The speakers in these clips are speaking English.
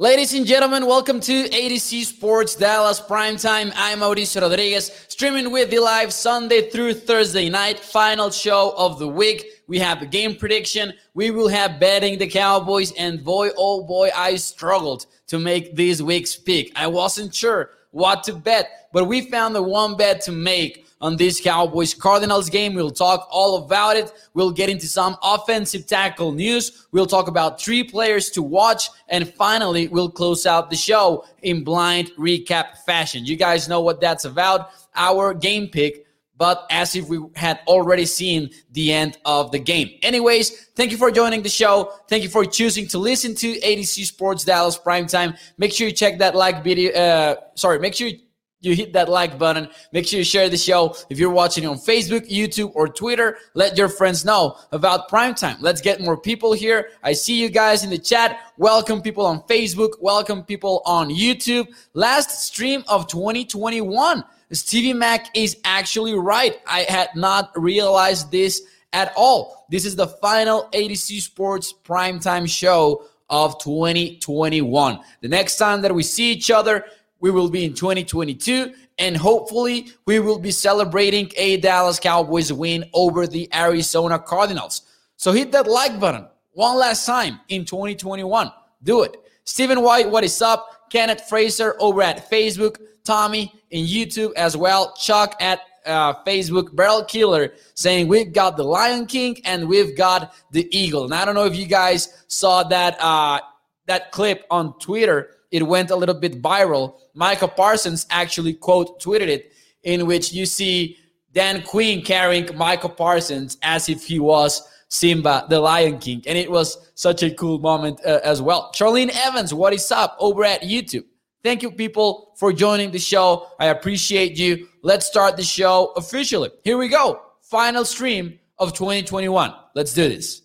Ladies and gentlemen, welcome to A to Z Sports Dallas Primetime. I'm Mauricio Rodriguez, streaming with you live Sunday through Thursday night, final show of the week. We have the game prediction. We will have betting the Cowboys, and boy, oh boy, I struggled to make this week's pick. I wasn't sure what to bet, but we found the one bet to make on this Cowboys Cardinals game. We'll talk all about it. We'll get into some offensive tackle news. We'll talk about three players to watch. And finally, we'll close out the show in blind recap fashion. You guys know what that's about. Our game pick but as if we had already seen the end of the game. Anyways, thank you for joining the show. Thank you for choosing to listen to A to Z Sports Dallas Primetime. Make sure you check that like video. Uh, sorry, make sure you you hit that like button. Make sure you share the show. If you're watching on Facebook, YouTube, or Twitter, let your friends know about primetime. Let's get more people here. I see you guys in the chat. Welcome people on Facebook. Welcome people on YouTube. Last stream of 2021. Stevie Mac is actually right. I had not realized this at all. This is the final A to Z Sports primetime show of 2021. The next time that we see each other, we will be in 2022 and hopefully we will be celebrating a Dallas Cowboys win over the Arizona Cardinals. So hit that like button one last time in 2021. Do it. Stephen White, what is up? Kenneth Fraser over at Facebook, Tommy in YouTube as well, Chuck at uh, Facebook, Barrel Killer saying we've got the Lion King and we've got the Eagle. And I don't know if you guys saw that uh, that clip on Twitter it went a little bit viral. Micah Parsons actually quote tweeted it, in which you see Dan Quinn carrying Micah Parsons as if he was Simba, the Lion King. And it was such a cool moment uh, as well. Charlene Evans, what is up over at YouTube? Thank you, people, for joining the show. I appreciate you. Let's start the show officially. Here we go. Final stream of 2021. Let's do this.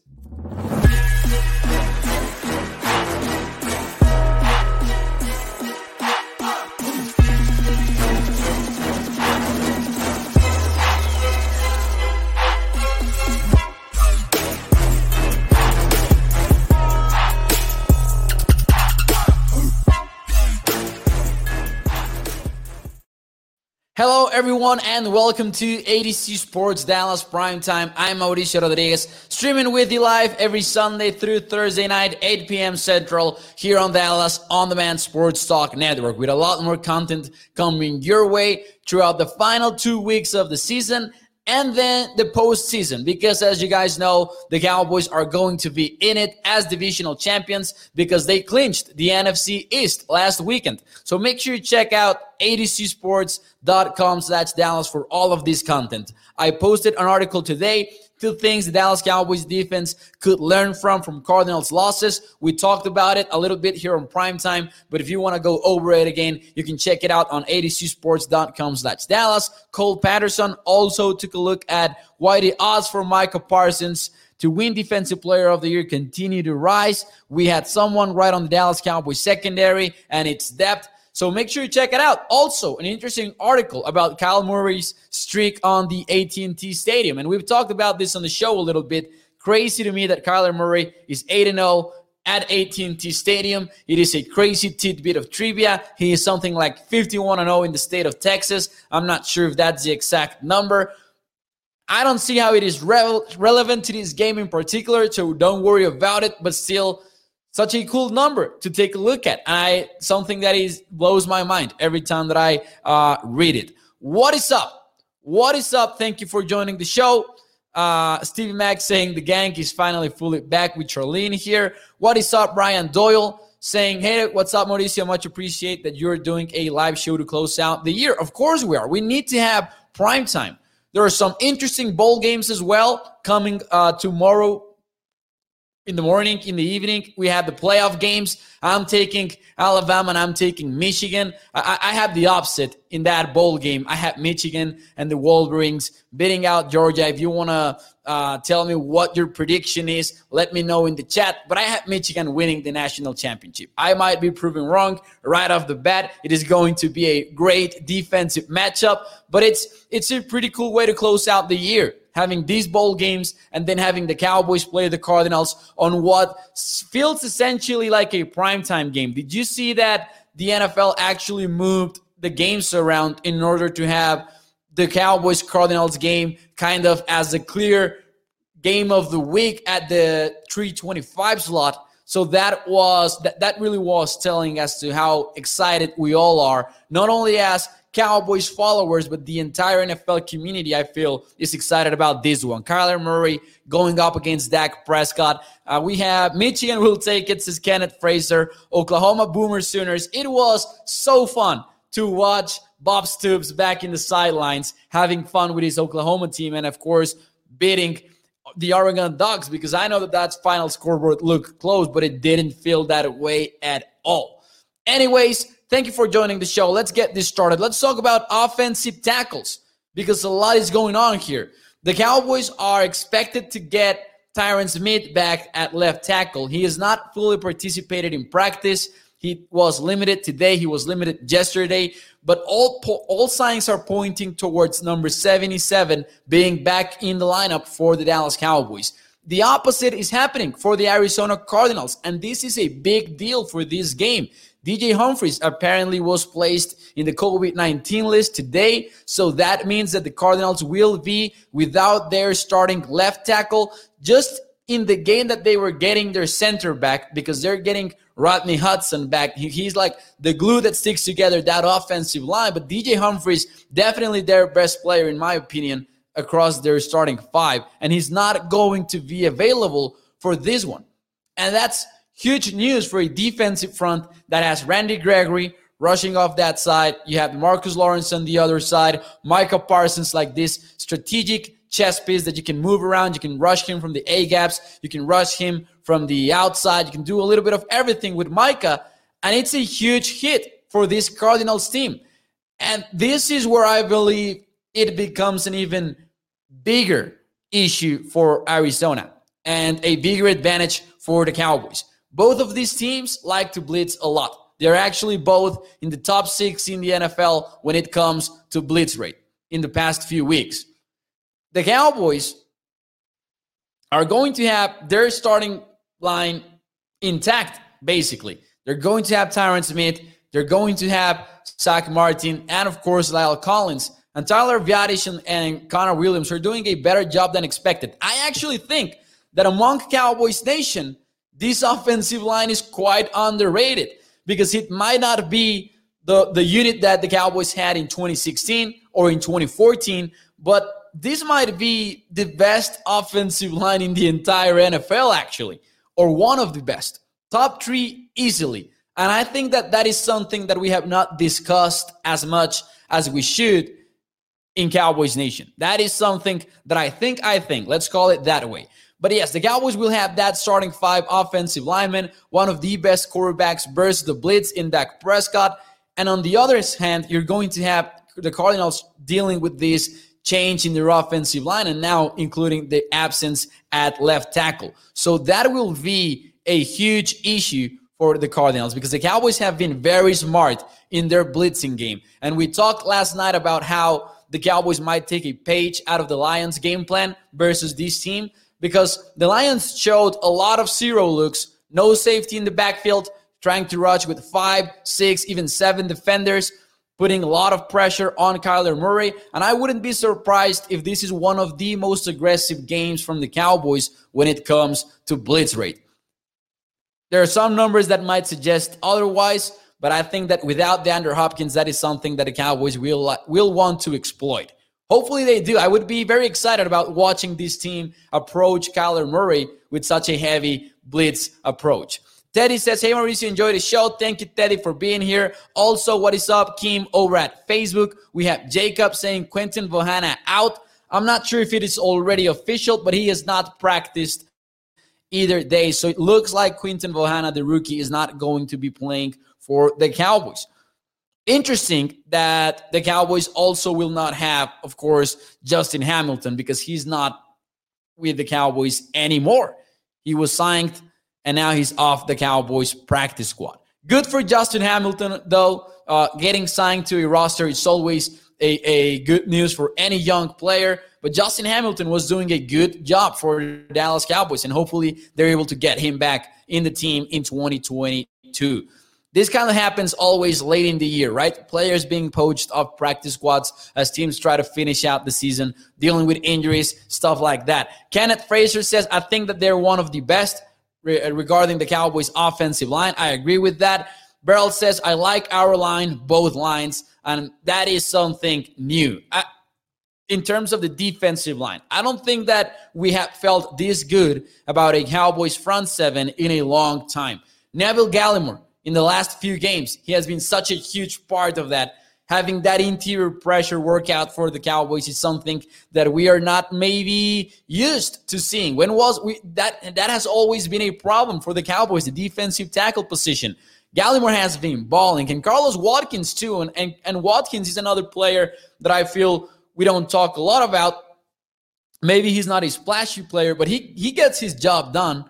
Hello, everyone, and welcome to A to Z Sports Dallas Prime Time. I'm Mauricio Rodriguez, streaming with you live every Sunday through Thursday night, 8 p.m. Central, here on Dallas On Demand Sports Talk Network, with a lot more content coming your way throughout the final two weeks of the season and then the postseason. Because as you guys know, the Cowboys are going to be in it as divisional champions because they clinched the NFC East last weekend. So make sure you check out atozsports.com slash Dallas for all of this content. I posted an article today Two things the Dallas Cowboys defense could learn from from Cardinals losses. We talked about it a little bit here on prime time, but if you want to go over it again, you can check it out on atozsports.com slash Dallas. Cole Patterson also took a look at why the odds for Micah Parsons to win Defensive Player of the Year continue to rise. We had someone right on the Dallas Cowboys secondary and its depth. So make sure you check it out. Also, an interesting article about Kyler Murray's streak on the AT&T Stadium, and we've talked about this on the show a little bit. Crazy to me that Kyler Murray is 8 and 0 at AT&T Stadium. It is a crazy tidbit of trivia. He is something like 51 and 0 in the state of Texas. I'm not sure if that's the exact number. I don't see how it is re- relevant to this game in particular, so don't worry about it. But still, such a cool number to take a look at. And I something that is blows my mind every time that I uh, read it. What is up? What is up? Thank you for joining the show. Uh, Stevie Mack saying the gang is finally fully back with Charlene here. What is up, Brian Doyle? Saying, hey, what's up, Mauricio? Much appreciate that you're doing a live show to close out the year. Of course, we are. We need to have prime time. There are some interesting bowl games as well coming uh, tomorrow in the morning, in the evening, we have the playoff games. I'm taking Alabama and I'm taking Michigan. I, I have the opposite in that bowl game. I have Michigan and the Wolverines beating out Georgia. If you want to uh, tell me what your prediction is, let me know in the chat. But I have Michigan winning the national championship. I might be proven wrong right off the bat. It is going to be a great defensive matchup, but it's it's a pretty cool way to close out the year having these bowl games and then having the Cowboys play the Cardinals on what feels essentially like a primetime game. Did you see that the NFL actually moved the games around in order to have the Cowboys Cardinals game kind of as a clear game of the week at the 325 slot? So that was that, that really was telling as to how excited we all are, not only as Cowboys followers, but the entire NFL community, I feel, is excited about this one. Kyler Murray going up against Dak Prescott. Uh, we have Michigan will take it, says Kenneth Fraser. Oklahoma Boomer Sooners. It was so fun to watch Bob Stoops back in the sidelines having fun with his Oklahoma team and, of course, beating the Oregon Ducks because I know that that final scoreboard looked close, but it didn't feel that way at all. Anyways, Thank you for joining the show. Let's get this started. Let's talk about offensive tackles because a lot is going on here. The Cowboys are expected to get Tyron Smith back at left tackle. He has not fully participated in practice. He was limited today. He was limited yesterday, but all all signs are pointing towards number 77 being back in the lineup for the Dallas Cowboys. The opposite is happening for the Arizona Cardinals, and this is a big deal for this game. DJ Humphries apparently was placed in the COVID 19 list today. So that means that the Cardinals will be without their starting left tackle just in the game that they were getting their center back because they're getting Rodney Hudson back. he's like the glue that sticks together that offensive line. But DJ Humphries, definitely their best player, in my opinion, across their starting five. And he's not going to be available for this one. And that's Huge news for a defensive front that has Randy Gregory rushing off that side. You have Marcus Lawrence on the other side, Micah Parsons, like this strategic chess piece that you can move around. You can rush him from the A gaps, you can rush him from the outside. You can do a little bit of everything with Micah, and it's a huge hit for this Cardinals team. And this is where I believe it becomes an even bigger issue for Arizona and a bigger advantage for the Cowboys. Both of these teams like to blitz a lot. They're actually both in the top six in the NFL when it comes to blitz rate in the past few weeks. The Cowboys are going to have their starting line intact, basically. They're going to have Tyron Smith, they're going to have Zach Martin, and of course, La'el Collins. And Tyler Biadasz and, and Connor Williams are doing a better job than expected. I actually think that among Cowboys Nation, this offensive line is quite underrated because it might not be the, the unit that the Cowboys had in 2016 or in 2014, but this might be the best offensive line in the entire NFL, actually, or one of the best. Top three easily. And I think that that is something that we have not discussed as much as we should in Cowboys Nation. That is something that I think, I think, let's call it that way. But yes, the Cowboys will have that starting five offensive linemen, one of the best quarterbacks versus the blitz in Dak Prescott. And on the other hand, you're going to have the Cardinals dealing with this change in their offensive line and now including the absence at left tackle. So that will be a huge issue for the Cardinals because the Cowboys have been very smart in their blitzing game. And we talked last night about how the Cowboys might take a page out of the Lions game plan versus this team because the Lions showed a lot of zero looks, no safety in the backfield, trying to rush with five, six, even seven defenders, putting a lot of pressure on Kyler Murray. And I wouldn't be surprised if this is one of the most aggressive games from the Cowboys when it comes to blitz rate. There are some numbers that might suggest otherwise, but I think that without DeAndre Hopkins, that is something that the Cowboys will, will want to exploit. Hopefully they do. I would be very excited about watching this team approach Kyler Murray with such a heavy blitz approach. Teddy says, Hey Mauricio, enjoy the show. Thank you, Teddy, for being here. Also, what is up, Kim, over at Facebook? We have Jacob saying Quinton Bohanna out. I'm not sure if it is already official, but he has not practiced either day. So it looks like Quinton Bohanna, the rookie, is not going to be playing for the Cowboys. Interesting that the Cowboys also will not have, of course, Justin Hamilton because he's not with the Cowboys anymore. He was signed and now he's off the Cowboys practice squad. Good for Justin Hamilton, though. Uh, getting signed to a roster is always a, a good news for any young player. But Justin Hamilton was doing a good job for the Dallas Cowboys, and hopefully they're able to get him back in the team in 2022. This kind of happens always late in the year, right? Players being poached off practice squads as teams try to finish out the season, dealing with injuries, stuff like that. Kenneth Fraser says, I think that they're one of the best uh, regarding the Cowboys' offensive line. I agree with that. Beryl says, I like our line, both lines, and that is something new. I, in terms of the defensive line, I don't think that we have felt this good about a Cowboys front seven in a long time. Neville Gallimore, in the last few games, he has been such a huge part of that. Having that interior pressure workout for the Cowboys is something that we are not maybe used to seeing. When was we that that has always been a problem for the Cowboys, the defensive tackle position. Gallimore has been balling, and Carlos Watkins too. And, and, and Watkins is another player that I feel we don't talk a lot about. Maybe he's not a splashy player, but he, he gets his job done.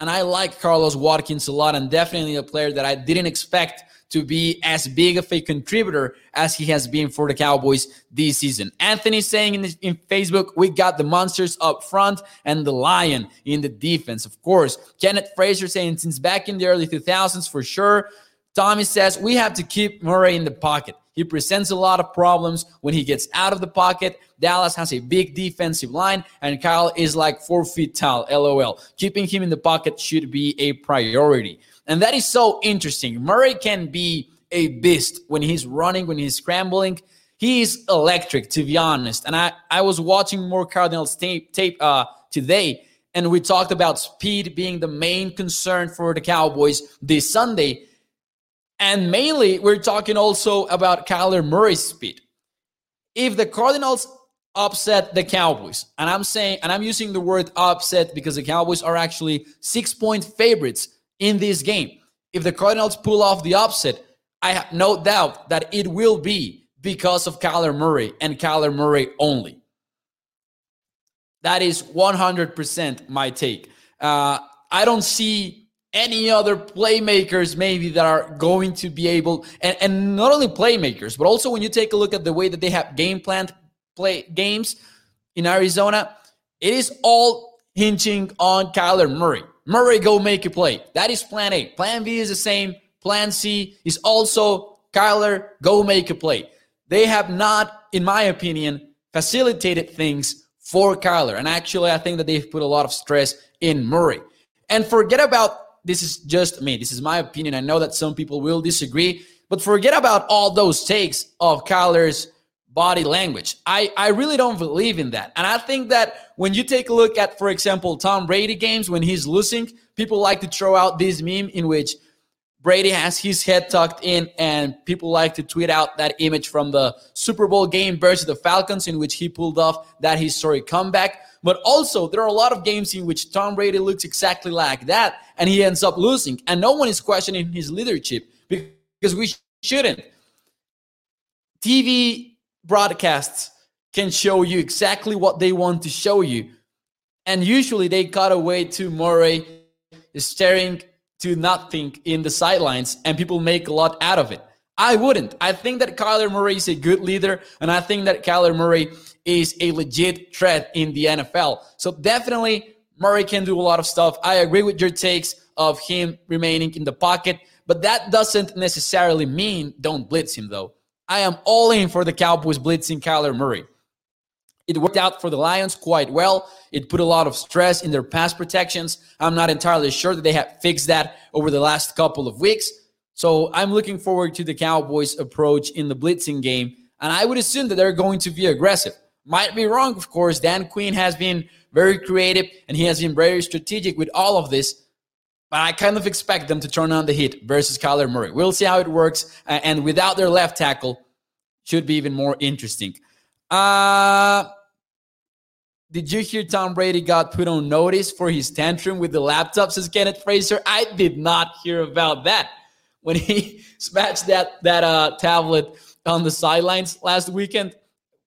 And I like Carlos Watkins a lot, and definitely a player that I didn't expect to be as big of a contributor as he has been for the Cowboys this season. Anthony saying in, the, in Facebook, we got the monsters up front and the lion in the defense, of course. Kenneth Fraser saying since back in the early 2000s for sure. Tommy says we have to keep Murray in the pocket. He presents a lot of problems when he gets out of the pocket. Dallas has a big defensive line, and Kyle is like four feet tall. LOL. Keeping him in the pocket should be a priority. And that is so interesting. Murray can be a beast when he's running, when he's scrambling. He's electric, to be honest. And I, I was watching more Cardinals tape, tape uh, today, and we talked about speed being the main concern for the Cowboys this Sunday. And mainly, we're talking also about Kyler Murray's speed. If the Cardinals upset the Cowboys, and I'm saying, and I'm using the word upset because the Cowboys are actually six point favorites in this game. If the Cardinals pull off the upset, I have no doubt that it will be because of Kyler Murray and Kyler Murray only. That is 100% my take. Uh, I don't see any other playmakers maybe that are going to be able and, and not only playmakers but also when you take a look at the way that they have game planned play games in arizona it is all hinging on kyler murray Murray, go make a play. That is plan A. Plan B is the same. Plan C is also Kyler, go make a play. They have not, in my opinion, facilitated things for Kyler. And actually, I think that they've put a lot of stress in Murray. And forget about this is just me. This is my opinion. I know that some people will disagree, but forget about all those takes of Kyler's body language. I, I really don't believe in that. And I think that when you take a look at, for example, Tom Brady games, when he's losing, people like to throw out this meme in which Brady has his head tucked in, and people like to tweet out that image from the Super Bowl game versus the Falcons, in which he pulled off that historic comeback. But also, there are a lot of games in which Tom Brady looks exactly like that, and he ends up losing. And no one is questioning his leadership because we shouldn't. TV broadcasts can show you exactly what they want to show you. And usually they cut away to Murray staring to nothing in the sidelines, and people make a lot out of it. I wouldn't. I think that Kyler Murray is a good leader, and I think that Kyler Murray is a legit threat in the NFL. So definitely Murray can do a lot of stuff. I agree with your takes of him remaining in the pocket, but that doesn't necessarily mean don't blitz him though. I am all in for the Cowboys blitzing Kyler Murray. It worked out for the Lions quite well. It put a lot of stress in their pass protections. I'm not entirely sure that they have fixed that over the last couple of weeks. So I'm looking forward to the Cowboys' approach in the blitzing game. And I would assume that they're going to be aggressive. Might be wrong, of course. Dan Quinn has been very creative and he has been very strategic with all of this. But I kind of expect them to turn on the heat versus Kyler Murray. We'll see how it works. And without their left tackle, should be even more interesting. Uh, did you hear Tom Brady got put on notice for his tantrum with the laptop? Says Kenneth Fraser. I did not hear about that when he smashed that that uh, tablet on the sidelines last weekend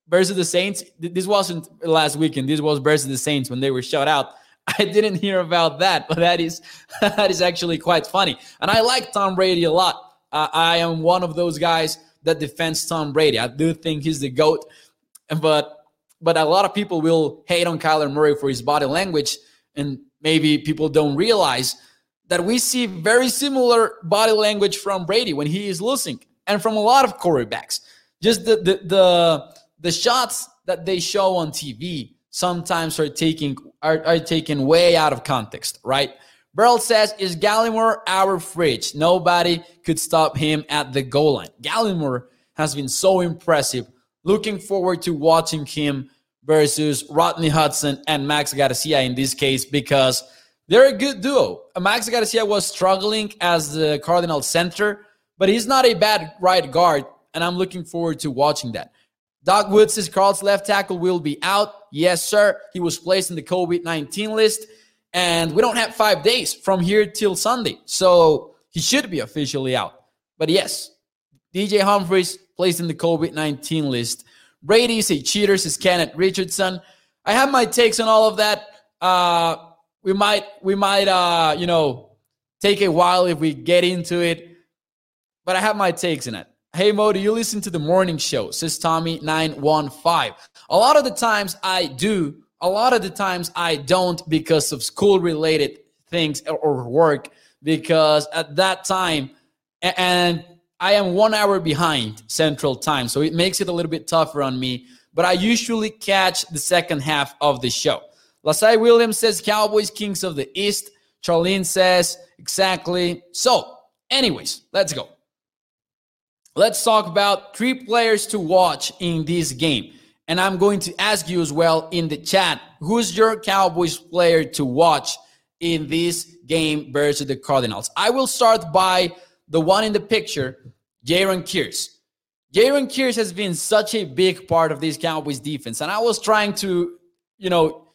versus the Saints. This wasn't last weekend. This was versus the Saints when they were shut out. I didn't hear about that, but that is that is actually quite funny. And I like Tom Brady a lot. Uh, I am one of those guys that defends Tom Brady. I do think he's the goat, but but a lot of people will hate on Kyler Murray for his body language, and maybe people don't realize that we see very similar body language from Brady when he is losing, and from a lot of quarterbacks. Just the the the, the shots that they show on TV sometimes are taking are, are taken way out of context, right? Burl says, Is Gallimore our fridge? Nobody could stop him at the goal line. Gallimore has been so impressive. Looking forward to watching him versus Rodney Hudson and Max Garcia in this case because they're a good duo. Max Garcia was struggling as the Cardinal center, but he's not a bad right guard, and I'm looking forward to watching that. Doc Woods says Carl's left tackle will be out. Yes, sir. He was placed in the COVID 19 list, and we don't have five days from here till Sunday. So he should be officially out. But yes, DJ Humphries placed in the COVID 19 list. Brady is a is Kenneth Richardson. I have my takes on all of that. Uh, we might, we might, uh, you know, take a while if we get into it, but I have my takes in it. Hey Mo, do you listen to the morning show? Says Tommy915. A lot of the times I do. A lot of the times I don't because of school related things or work. Because at that time, and I am one hour behind Central Time. So it makes it a little bit tougher on me. But I usually catch the second half of the show. Lasai Williams says Cowboys Kings of the East. Charlene says exactly. So, anyways, let's go. Let's talk about three players to watch in this game. And I'm going to ask you as well in the chat who's your Cowboys player to watch in this game versus the Cardinals? I will start by the one in the picture, Jaron Kearse. Jaron Kearse has been such a big part of this Cowboys defense. And I was trying to, you know,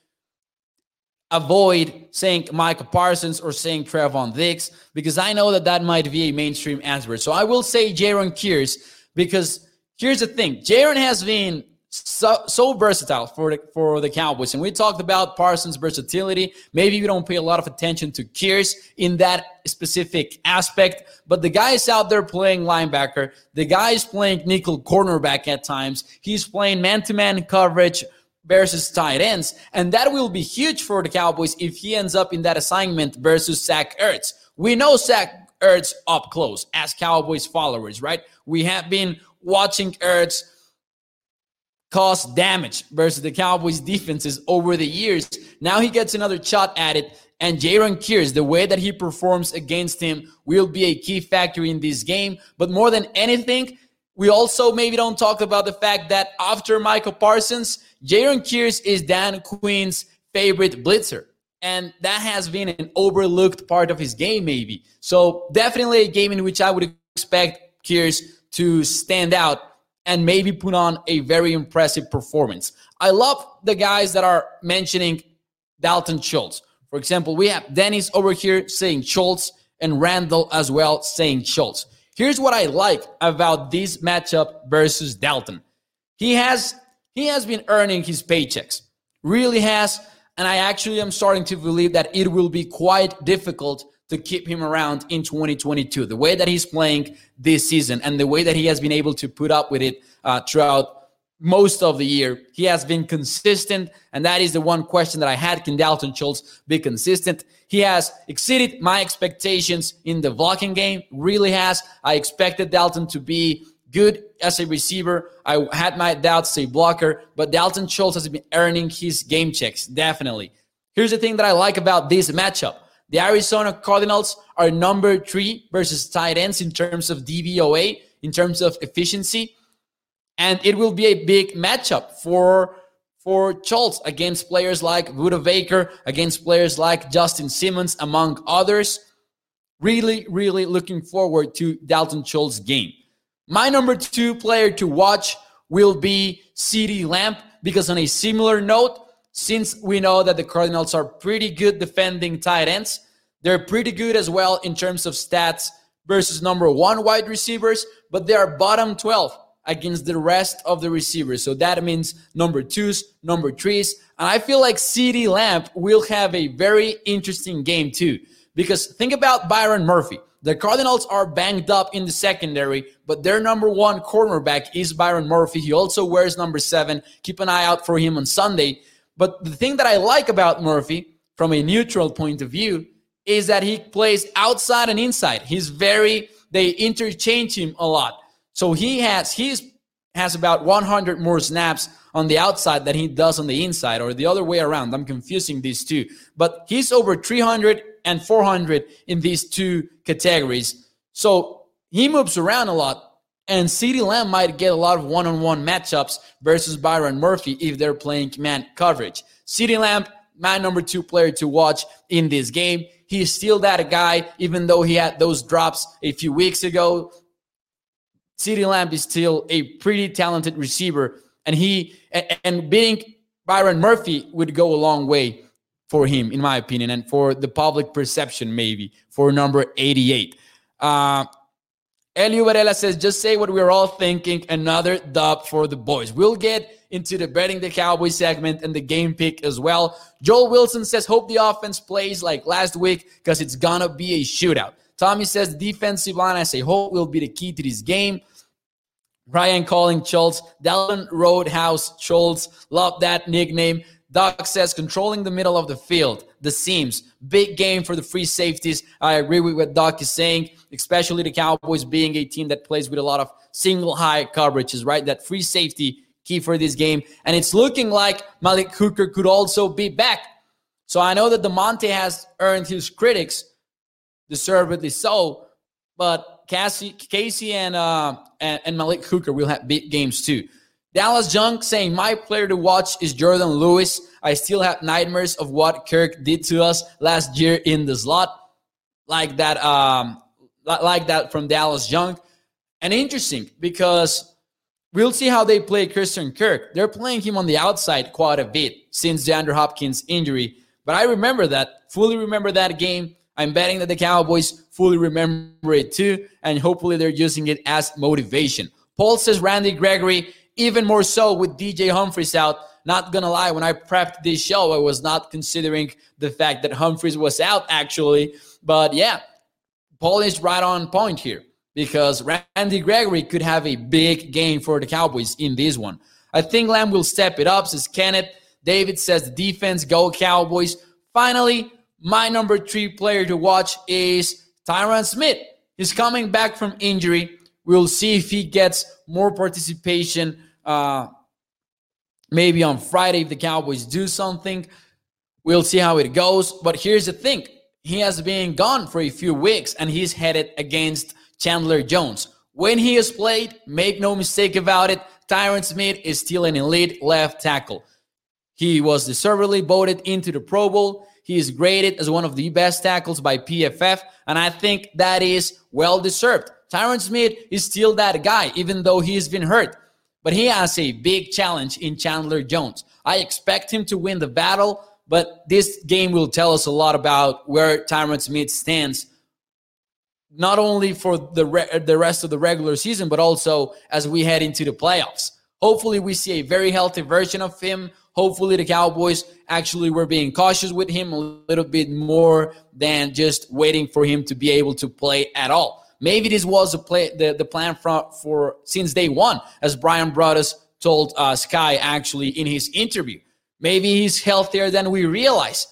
avoid saying Micah Parsons or saying Trevon Diggs because I know that that might be a mainstream answer. So I will say Jaron Kearse because here's the thing: Jaron has been so, so versatile for the, for the Cowboys, and we talked about Parsons' versatility. Maybe we don't pay a lot of attention to Kearse in that specific aspect, but the guy is out there playing linebacker. The guy is playing nickel cornerback at times. He's playing man-to-man coverage versus tight ends. And that will be huge for the Cowboys if he ends up in that assignment versus Zach Ertz. We know Zach Ertz up close as Cowboys followers, right? We have been watching Ertz cause damage versus the Cowboys defenses over the years. Now he gets another shot at it. And Jaron Kearse, the way that he performs against him will be a key factor in this game. But more than anything, we also maybe don't talk about the fact that after Micah Parsons, Jaron Kearse is Dan Quinn's favorite blitzer. And that has been an overlooked part of his game, maybe. So, definitely a game in which I would expect Kearse to stand out and maybe put on a very impressive performance. I love the guys that are mentioning Dalton Schultz. For example, we have Dennis over here saying Schultz and Randall as well saying Schultz. Here's what I like about this matchup versus Dalton. He has he has been earning his paychecks. Really has. And I actually am starting to believe that it will be quite difficult to keep him around in 2022. The way that he's playing this season and the way that he has been able to put up with it uh, throughout most of the year, he has been consistent. And that is the one question that I had. Can Dalton Schultz be consistent? He has exceeded my expectations in the blocking game, really has. I expected Dalton to be good as a receiver. I had my doubts as a blocker, but Dalton Schultz has been earning his game checks, definitely. Here's the thing that I like about this matchup. The Arizona Cardinals are number three versus tight ends in terms of DVOA, in terms of efficiency. And it will be a big matchup for, for Schultz against players like Budda Baker, against players like Justin Simmons, among others. Really, really looking forward to Dalton Schultz's game. My number two player to watch will be CeeDee Lamb because, on a similar note, since we know that the Cardinals are pretty good defending tight ends, they're pretty good as well in terms of stats versus number one wide receivers, but they are bottom 12 against the rest of the receivers. So that means number twos, number threes. And I feel like CeeDee Lamb will have a very interesting game too. Because think about Byron Murphy. The Cardinals are banged up in the secondary, but their number one cornerback is Byron Murphy. He also wears number seven. Keep an eye out for him on Sunday. But the thing that I like about Murphy, from a neutral point of view, is that he plays outside and inside. He's very, they interchange him a lot. So he has, he's has about 100 more snaps on the outside than he does on the inside, or the other way around. I'm confusing these two. But he's over 300 and 400 in these two categories. So he moves around a lot. And CeeDee Lamb might get a lot of one on one matchups versus Byron Murphy if they're playing man coverage. CeeDee Lamb, my number two player to watch in this game. He's still that guy, even though he had those drops a few weeks ago. CeeDee Lamb is still a pretty talented receiver, and he and beating Byron Murphy would go a long way for him, in my opinion, and for the public perception, maybe for number 88. Uh, Elio Varela says, just say what we're all thinking. Another dub for the boys. We'll get into the betting the Cowboys segment and the game pick as well. Joel Wilson says, hope the offense plays like last week because it's going to be a shootout. Tommy says, defensive line, I say, hope will be the key to this game. Ryan calling Schultz, Dalton Roadhouse Schultz. Love that nickname. Doc says controlling the middle of the field, the seams. Big game for the free safeties. I agree with what Doc is saying, especially the Cowboys being a team that plays with a lot of single high coverages, right? That free safety key for this game. And it's looking like Malik Hooker could also be back. So I know that Damontae has earned his critics, deservedly so, but Kazee, Kazee and, uh, and, and Malik Hooker will have big games too. Dallas Junk saying, My player to watch is Jourdan Lewis. I still have nightmares of what Kirk did to us last year in the slot. Like that, um, like that from Dallas Junk. And interesting because we'll see how they play Christian Kirk. They're playing him on the outside quite a bit since DeAndre Hopkins' injury. But I remember that, fully remember that game. I'm betting that the Cowboys fully remember it too, and hopefully they're using it as motivation. Paul says Randy Gregory even more so with DJ Humphries out. Not gonna lie, when I prepped this show, I was not considering the fact that Humphries was out actually. But yeah, Paul is right on point here because Randy Gregory could have a big game for the Cowboys in this one. I think Lamb will step it up, says Kenneth. David says the defense, go Cowboys. Finally, my number three player to watch is Tyron Smith. He's coming back from injury. We'll see if he gets more participation uh, maybe on Friday if the Cowboys do something. We'll see how it goes. But here's the thing he has been gone for a few weeks and he's headed against Chandler Jones. When he has played, make no mistake about it, Tyron Smith is still an elite left tackle. He was deservedly voted into the Pro Bowl. He is graded as one of the best tackles by PFF, and I think that is well deserved. Tyron Smith is still that guy, even though he's been hurt but he has a big challenge in Chandler Jones. I expect him to win the battle, but this game will tell us a lot about where Tyron Smith stands, not only for the re- the rest of the regular season, but also as we head into the playoffs. Hopefully, we see a very healthy version of him. Hopefully, the Cowboys actually were being cautious with him a little bit more than just waiting for him to be able to play at all. Maybe this was a play, the, the plan for, for since day one, as Bryan Broaddus told uh, Sky actually in his interview. Maybe he's healthier than we realize.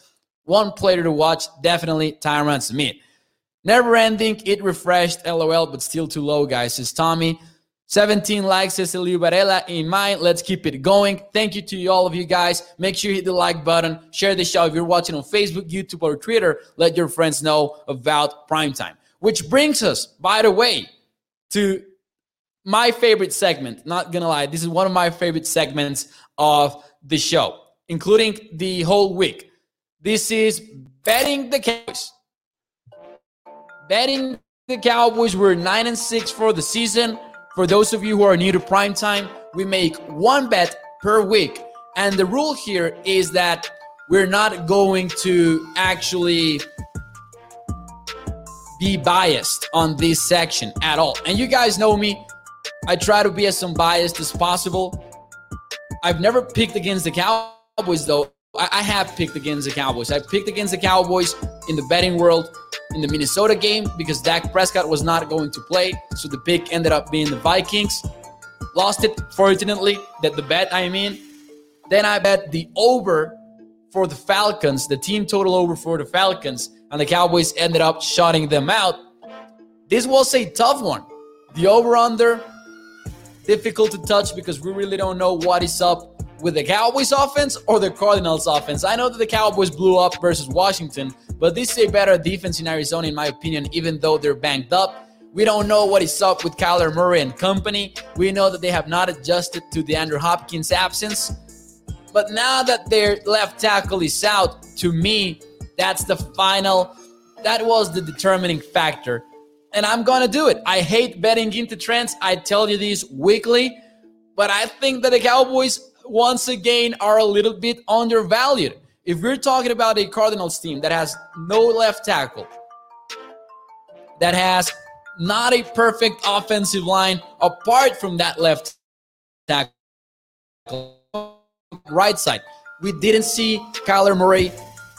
One player to watch, definitely Tyron Smith. Never ending, it refreshed, lol, but still too low, guys, says Tommy. 17 likes, says Elio Varela. In mind, let's keep it going. Thank you to all of you guys. Make sure you hit the like button, share the show. If you're watching on Facebook, YouTube, or Twitter, let your friends know about Primetime. Which brings us, by the way, to my favorite segment. Not gonna lie, this is one of my favorite segments of the show, including the whole week. This is betting the Cowboys. Betting the Cowboys. We're nine and six for the season. For those of you who are new to prime time, we make one bet per week. And the rule here is that we're not going to actually be biased on this section at all. And you guys know me, I try to be as unbiased as possible. I've never picked against the Cowboys though, I have picked against the Cowboys. I picked against the Cowboys in the betting world in the Minnesota game because Dak Prescott was not going to play. So the pick ended up being the Vikings. Lost it, fortunately, that the bet, I mean. Then I bet the over for the Falcons, the team total over for the Falcons, and the Cowboys ended up shutting them out. This was a tough one. The over under, difficult to touch because we really don't know what is up with the Cowboys offense or the Cardinals offense. I know that the Cowboys blew up versus Washington, but this is a better defense in Arizona, in my opinion, even though they're banked up. We don't know what is up with Kyler Murray and company. We know that they have not adjusted to DeAndre Hopkins absence. But now that their left tackle is out, to me, that's the final, that was the determining factor. And I'm going to do it. I hate betting into trends. I tell you these weekly. But I think that the Cowboys once again are a little bit undervalued. If we're talking about a Cardinals team that has no left tackle, that has not a perfect offensive line apart from that left tackle, right side, we didn't see Kyler Murray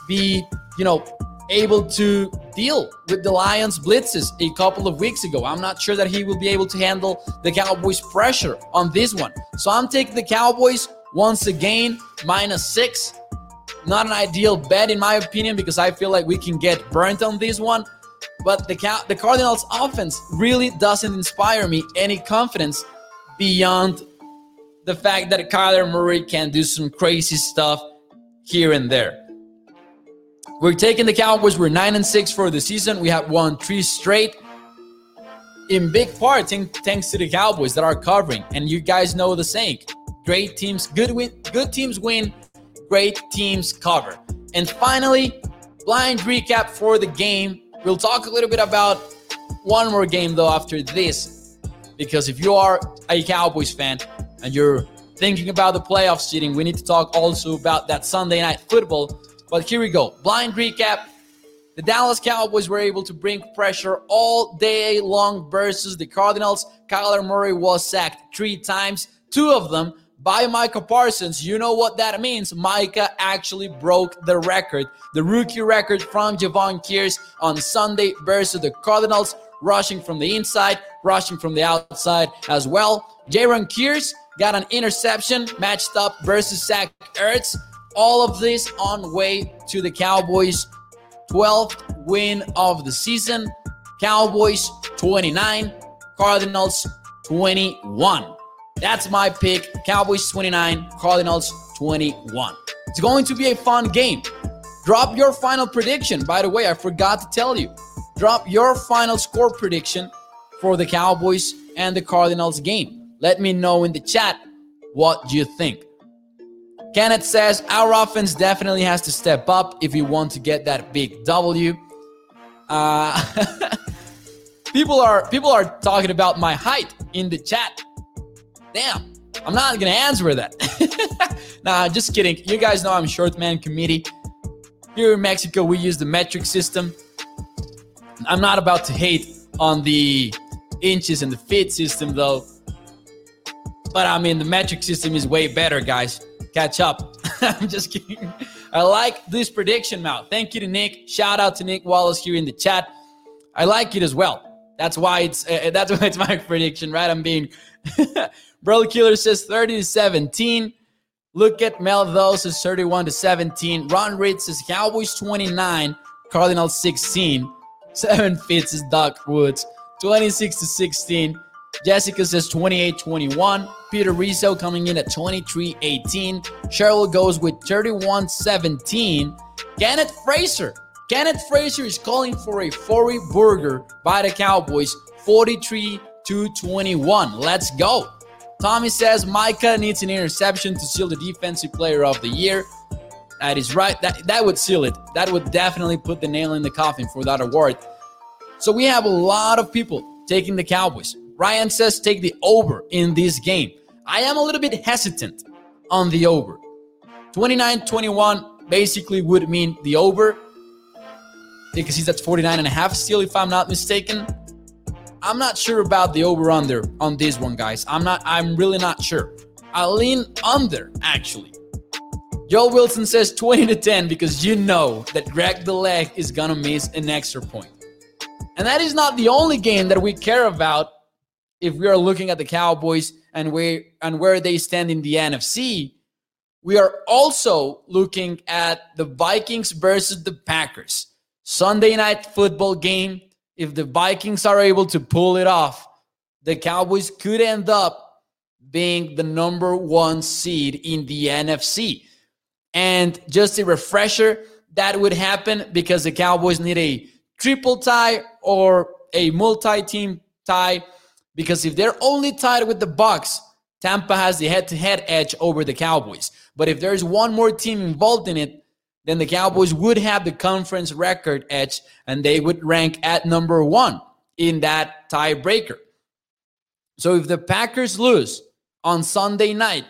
be, you know, able to deal with the Lions blitzes a couple of weeks ago. I'm not sure that he will be able to handle the Cowboys pressure on this one. So I'm taking the Cowboys once again, minus six. Not an ideal bet, in my opinion, because I feel like we can get burnt on this one. But the, the Cardinals' offense really doesn't inspire me any confidence beyond the fact that Kyler Murray can do some crazy stuff here and there. We're taking the Cowboys. We're nine and six for the season. We have won three straight. In big part, thanks to the Cowboys that are covering. And you guys know the saying: Great teams, good win, good teams win, great teams cover. And finally, blind recap for the game. We'll talk a little bit about one more game though after this. Because if you are a Cowboys fan and you're thinking about the playoff seating, we need to talk also about that Sunday night football. But here we go. Blind recap. The Dallas Cowboys were able to bring pressure all day long versus the Cardinals. Kyler Murray was sacked three times, two of them by Micah Parsons. You know what that means. Micah actually broke the record, the rookie record from Jevon Kearse on Sunday versus the Cardinals, rushing from the inside, rushing from the outside as well. Jaron Kearse got an interception matched up versus Zach Ertz. All of this on way to the Cowboys' 12th win of the season. Cowboys 29, Cardinals 21. That's my pick. Cowboys 29, Cardinals 21. It's going to be a fun game. Drop your final prediction. By the way, I forgot to tell you. Drop your final score prediction for the Cowboys and the Cardinals game. Let me know in the chat what you think. Kenneth says our offense definitely has to step up if we want to get that big W. Uh, people are people are talking about my height in the chat. Damn, I'm not gonna answer that. nah, just kidding. You guys know I'm short man committee. Here in Mexico, we use the metric system. I'm not about to hate on the inches and the feet system though. But I mean, the metric system is way better, guys. Catch up. I'm just kidding. I like this prediction now. Thank you to Nick. Shout out to Nick Wallace here in the chat. I like it as well. That's why it's uh, that's why it's my prediction, right? I'm being Bro Killer says 30 to 17. Look at Melville says 31 to 17. Ron Reed says Cowboys 29, Cardinals 16. Seven Fitz is Doc Woods 26 to 16. Jessica says 28 21. Peter Rizzo coming in at 23 18. Cheryl goes with 31 17. Kenneth Fraser. Kenneth Fraser is calling for a 40 burger by the Cowboys 43 to 21. Let's go. Tommy says Micah needs an interception to seal the defensive player of the year. That is right. That that would seal it. That would definitely put the nail in the coffin for that award. So we have a lot of people taking the Cowboys. Ryan says take the over in this game. I am a little bit hesitant on the over. 29-21 basically would mean the over because he's at 49 and a half still if I'm not mistaken. I'm not sure about the over under on this one, guys. I'm not, I'm really not sure. I lean under, actually. Joel Wilson says 20 to 10 because you know that Greg the Leg is to miss an extra point. And that is not the only game that we care about if we are looking at the Cowboys and where and where they stand in the NFC. We are also looking at the Vikings versus the Packers. Sunday night football game. If the Vikings are able to pull it off, the Cowboys could end up being the number one seed in the NFC. And just a refresher, that would happen because the Cowboys need a triple tie or a multi-team tie. Because if they're only tied with the Bucks, Tampa has the head-to-head edge over the Cowboys. But if there's one more team involved in it, then the Cowboys would have the conference record edge and they would rank at number one in that tiebreaker. So if the Packers lose on Sunday night,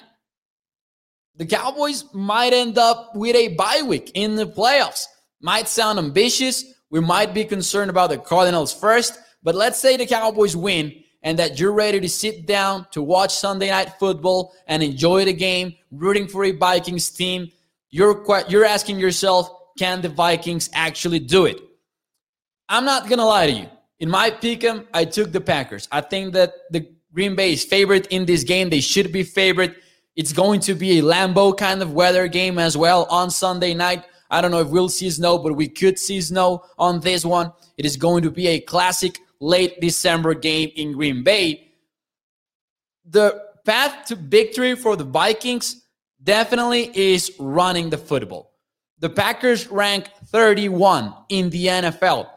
the Cowboys might end up with a bye week in the playoffs. Might sound ambitious. We might be concerned about the Cardinals first, but let's say the Cowboys win and that you're ready to sit down to watch Sunday night football and enjoy the game, rooting for a Vikings team you're you're asking yourself, can the Vikings actually do it? I'm not gonna lie to you. In my pick'em, I took the Packers. I think that the Green Bay is favorite in this game. They should be favorite. It's going to be a Lambeau kind of weather game as well on Sunday night. I don't know if we'll see snow, but we could see snow on this one. It is going to be a classic late December game in Green Bay. The path to victory for the Vikings definitely is running the football. The Packers rank 31 in the NFL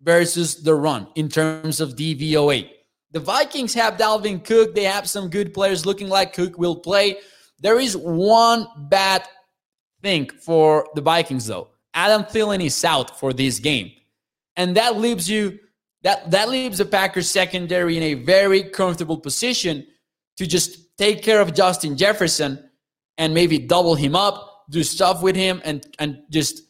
versus the run in terms of DVOA. The Vikings have Dalvin Cook. They have some good players looking like Cook will play. There is one bad thing for the Vikings, though. Adam Thielen is out for this game. And that leaves you that that leaves the Packers secondary in a very comfortable position to just take care of Justin Jefferson and maybe double him up, do stuff with him, and and just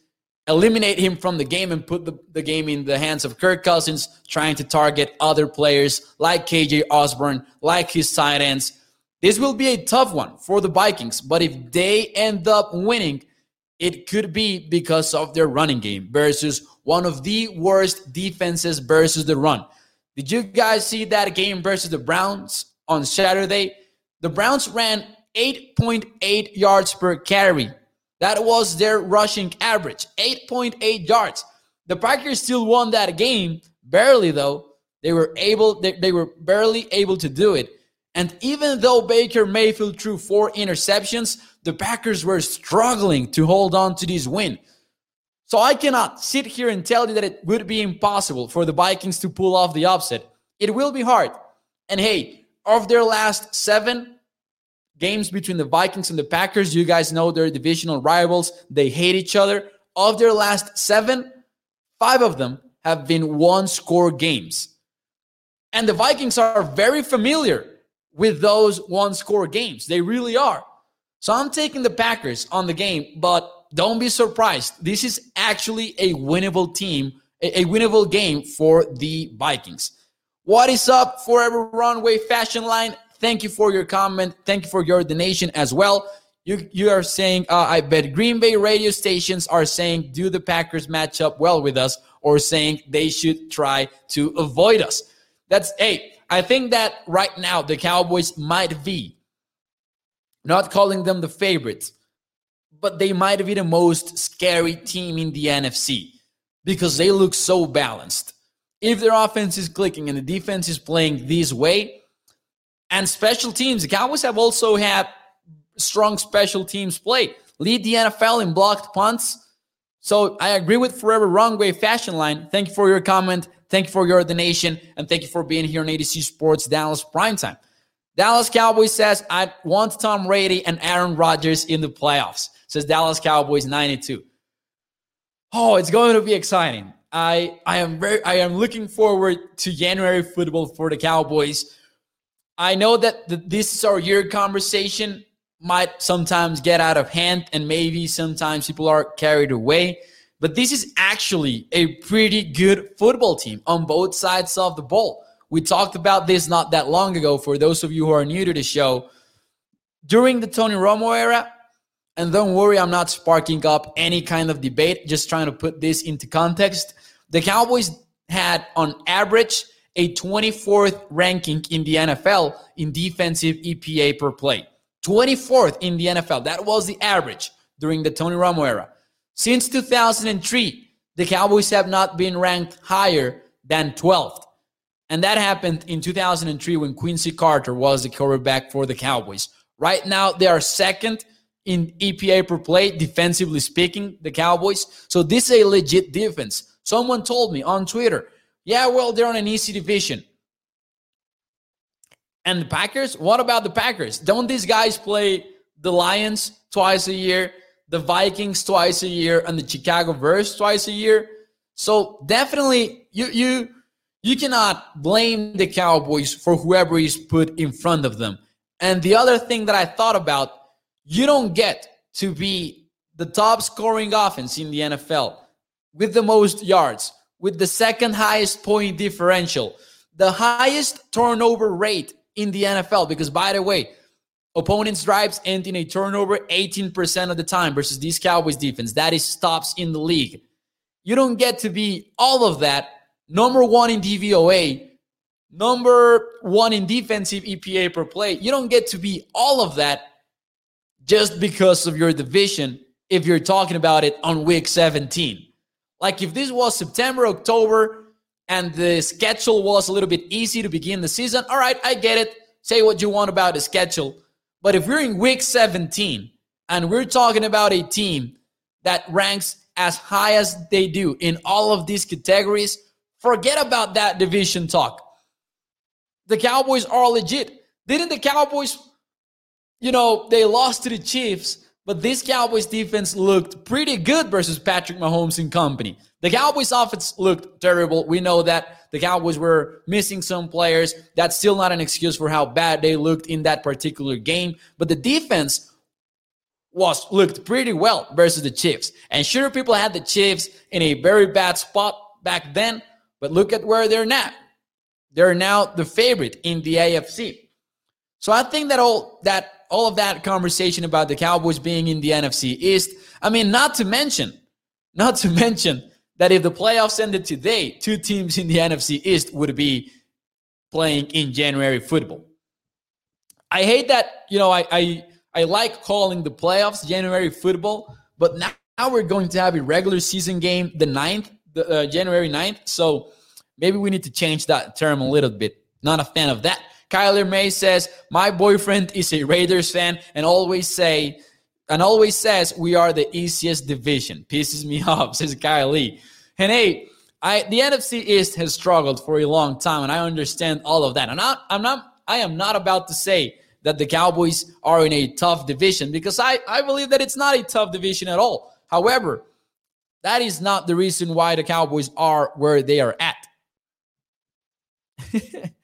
eliminate him from the game and put the, the game in the hands of Kirk Cousins, trying to target other players like KJ Osborn, like his tight ends. This will be a tough one for the Vikings, but if they end up winning, it could be because of their running game versus one of the worst defenses versus the run. Did you guys see that game versus the Browns on Saturday? The Browns ran 8.8 yards per carry. That was their rushing average, 8.8 yards. The Packers still won that game, barely though. They were able, they, they were barely able to do it. And even though Baker Mayfield threw four interceptions, the Packers were struggling to hold on to this win. So I cannot sit here and tell you that it would be impossible for the Vikings to pull off the upset. It will be hard. And hey, of their last seven, games between the Vikings and the Packers. You guys know they're divisional rivals, they hate each other. Of their last seven, five of them have been one score games. And the Vikings are very familiar with those one score games. They really are. So I'm taking the Packers on the game, but don't be surprised. This is actually a winnable team, a, winnable game for the Vikings. What is up, Forever Runway Fashion Line? Thank you for your comment. Thank you for your donation as well. You you are saying uh, I bet Green Bay radio stations are saying do the Packers match up well with us or saying they should try to avoid us. That's hey, I think that right now the Cowboys might be not calling them the favorites, but they might be the most scary team in the NFC because they look so balanced. If their offense is clicking and the defense is playing this way, and special teams. The Cowboys have also had strong special teams play. Lead the NFL in blocked punts. So I agree with Forever Wrong Way Fashion Line. Thank you for your comment. Thank you for your donation. And thank you for being here on A to Z Sports Dallas Primetime. Dallas Cowboys says, I want Tom Brady and Aaron Rodgers in the playoffs. Says Dallas Cowboys 92. Oh, it's going to be exciting. I I am very I am looking forward to January football for the Cowboys. I know that the, this is our year conversation might sometimes get out of hand and maybe sometimes people are carried away. But this is actually a pretty good football team on both sides of the ball. We talked about this not that long ago for those of you who are new to the show. During the Tony Romo era, And don't worry, I'm not sparking up any kind of debate, just trying to put this into context. The Cowboys had, on average, a 24th ranking in the NFL in defensive EPA per play. 24th in the NFL. That was the average during the Tony Romo era. Since 2003, the Cowboys have not been ranked higher than 12th. And that happened in 2003 when Quincy Carter was the quarterback for the Cowboys. Right now, they are second in EPA per play, defensively speaking, the Cowboys. So this is a legit defense. Someone told me on Twitter, yeah, well, they're on an easy division. And the Packers? What about the Packers? Don't these guys play the Lions twice a year, the Vikings twice a year, and the Chicago Bears twice a year? So definitely you you you cannot blame the Cowboys for whoever is put in front of them. And the other thing that I thought about, you don't get to be the top scoring offense in the NFL with the most yards, with the second highest point differential, the highest turnover rate in the NFL. Because, by the way, opponents' drives end in a turnover 18% of the time versus these Cowboys defense. That is stops in the league. You don't get to be all of that. Number one in DVOA, number one in defensive EPA per play. You don't get to be all of that just because of your division if you're talking about it on week 17. Like if this was September, October, and the schedule was a little bit easy to begin the season, all right, I get it. Say what you want about the schedule. But if we're in week 17 and we're talking about a team that ranks as high as they do in all of these categories, forget about that division talk. The Cowboys are legit. Didn't the Cowboys, you know, they lost to the Chiefs but this Cowboys defense looked pretty good versus Patrick Mahomes and company. The Cowboys offense looked terrible. We know that the Cowboys were missing some players. That's still not an excuse for how bad they looked in that particular game. But the defense was looked pretty well versus the Chiefs. And sure, people had the Chiefs in a very bad spot back then, but look at where they're now. They're now the favorite in the AFC. So I think that all that all of that conversation about the Cowboys being in the NFC East, I mean, not to mention, not to mention that if the playoffs ended today, two teams in the NFC East would be playing in January football. I hate that, you know, I I, I like calling the playoffs January football, but now, now we're going to have a regular season game the 9th, the, uh, January 9th. So maybe we need to change that term a little bit. Not a fan of that. Kyler May says, My boyfriend is a Raiders fan and always say, and always says we are the easiest division. Pisses me off, says Kylie. And hey, I the NFC East has struggled for a long time, and I understand all of that. I'm not, I'm not, I am not about to say that the Cowboys are in a tough division because I, I believe that it's not a tough division at all. However, that is not the reason why the Cowboys are where they are at.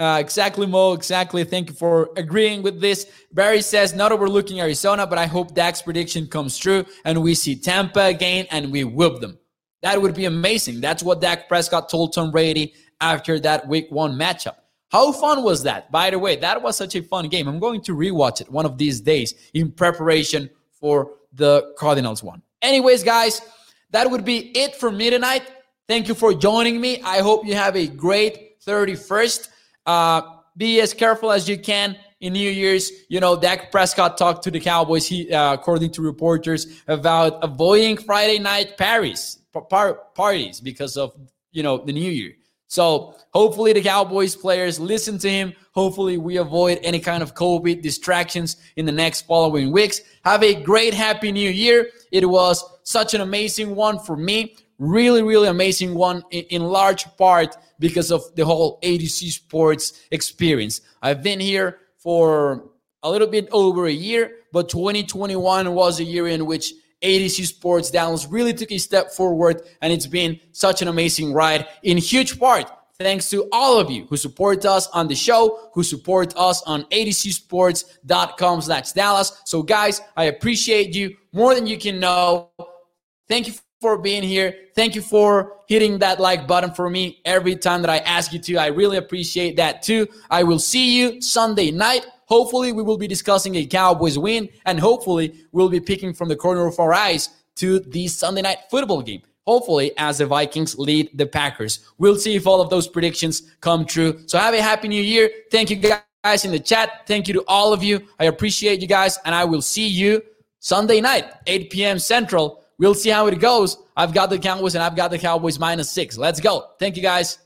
Uh, exactly, Mo. Exactly. Thank you for agreeing with this. Barry says, not overlooking Arizona, but I hope Dak's prediction comes true and we see Tampa again and we whoop them. That would be amazing. That's what Dak Prescott told Tom Brady after that week one matchup. How fun was that? By the way, that was such a fun game. I'm going to rewatch it one of these days in preparation for the Cardinals one. Anyways, guys, that would be it for me tonight. Thank you for joining me. I hope you have a great 31st. Uh, be as careful as you can in New Year's. You know, Dak Prescott talked to the Cowboys, he, uh, according to reporters, about avoiding Friday night parties, par- parties because of, you know, the New Year. So hopefully the Cowboys players listen to him. Hopefully we avoid any kind of COVID distractions in the next following weeks. Have a great, happy new year. It was such an amazing one for me. Really, really amazing one in, large part because of the whole A to Z sports experience. I've been here for a little bit over a year, but 2021 was a year in which A to Z Sports Dallas really took a step forward, and it's been such an amazing ride in huge part thanks to all of you who support us on the show, who support us on atozsports.com slash Dallas. So guys, I appreciate you more than you can know. Thank you for being here. Thank you for hitting that like button for me every time that I ask you to. I really appreciate that too. I will see you Sunday night. Hopefully, we will be discussing a Cowboys win, and hopefully, we'll be picking from the corner of our eyes to the Sunday night football game. Hopefully, as the Vikings lead the Packers. We'll see if all of those predictions come true. So, have a happy new year. Thank you guys in the chat. Thank you to all of you. I appreciate you guys, and I will see you Sunday night, 8 p.m. Central. We'll see how it goes. I've got the Cowboys and I've got the Cowboys minus six. Let's go. Thank you guys.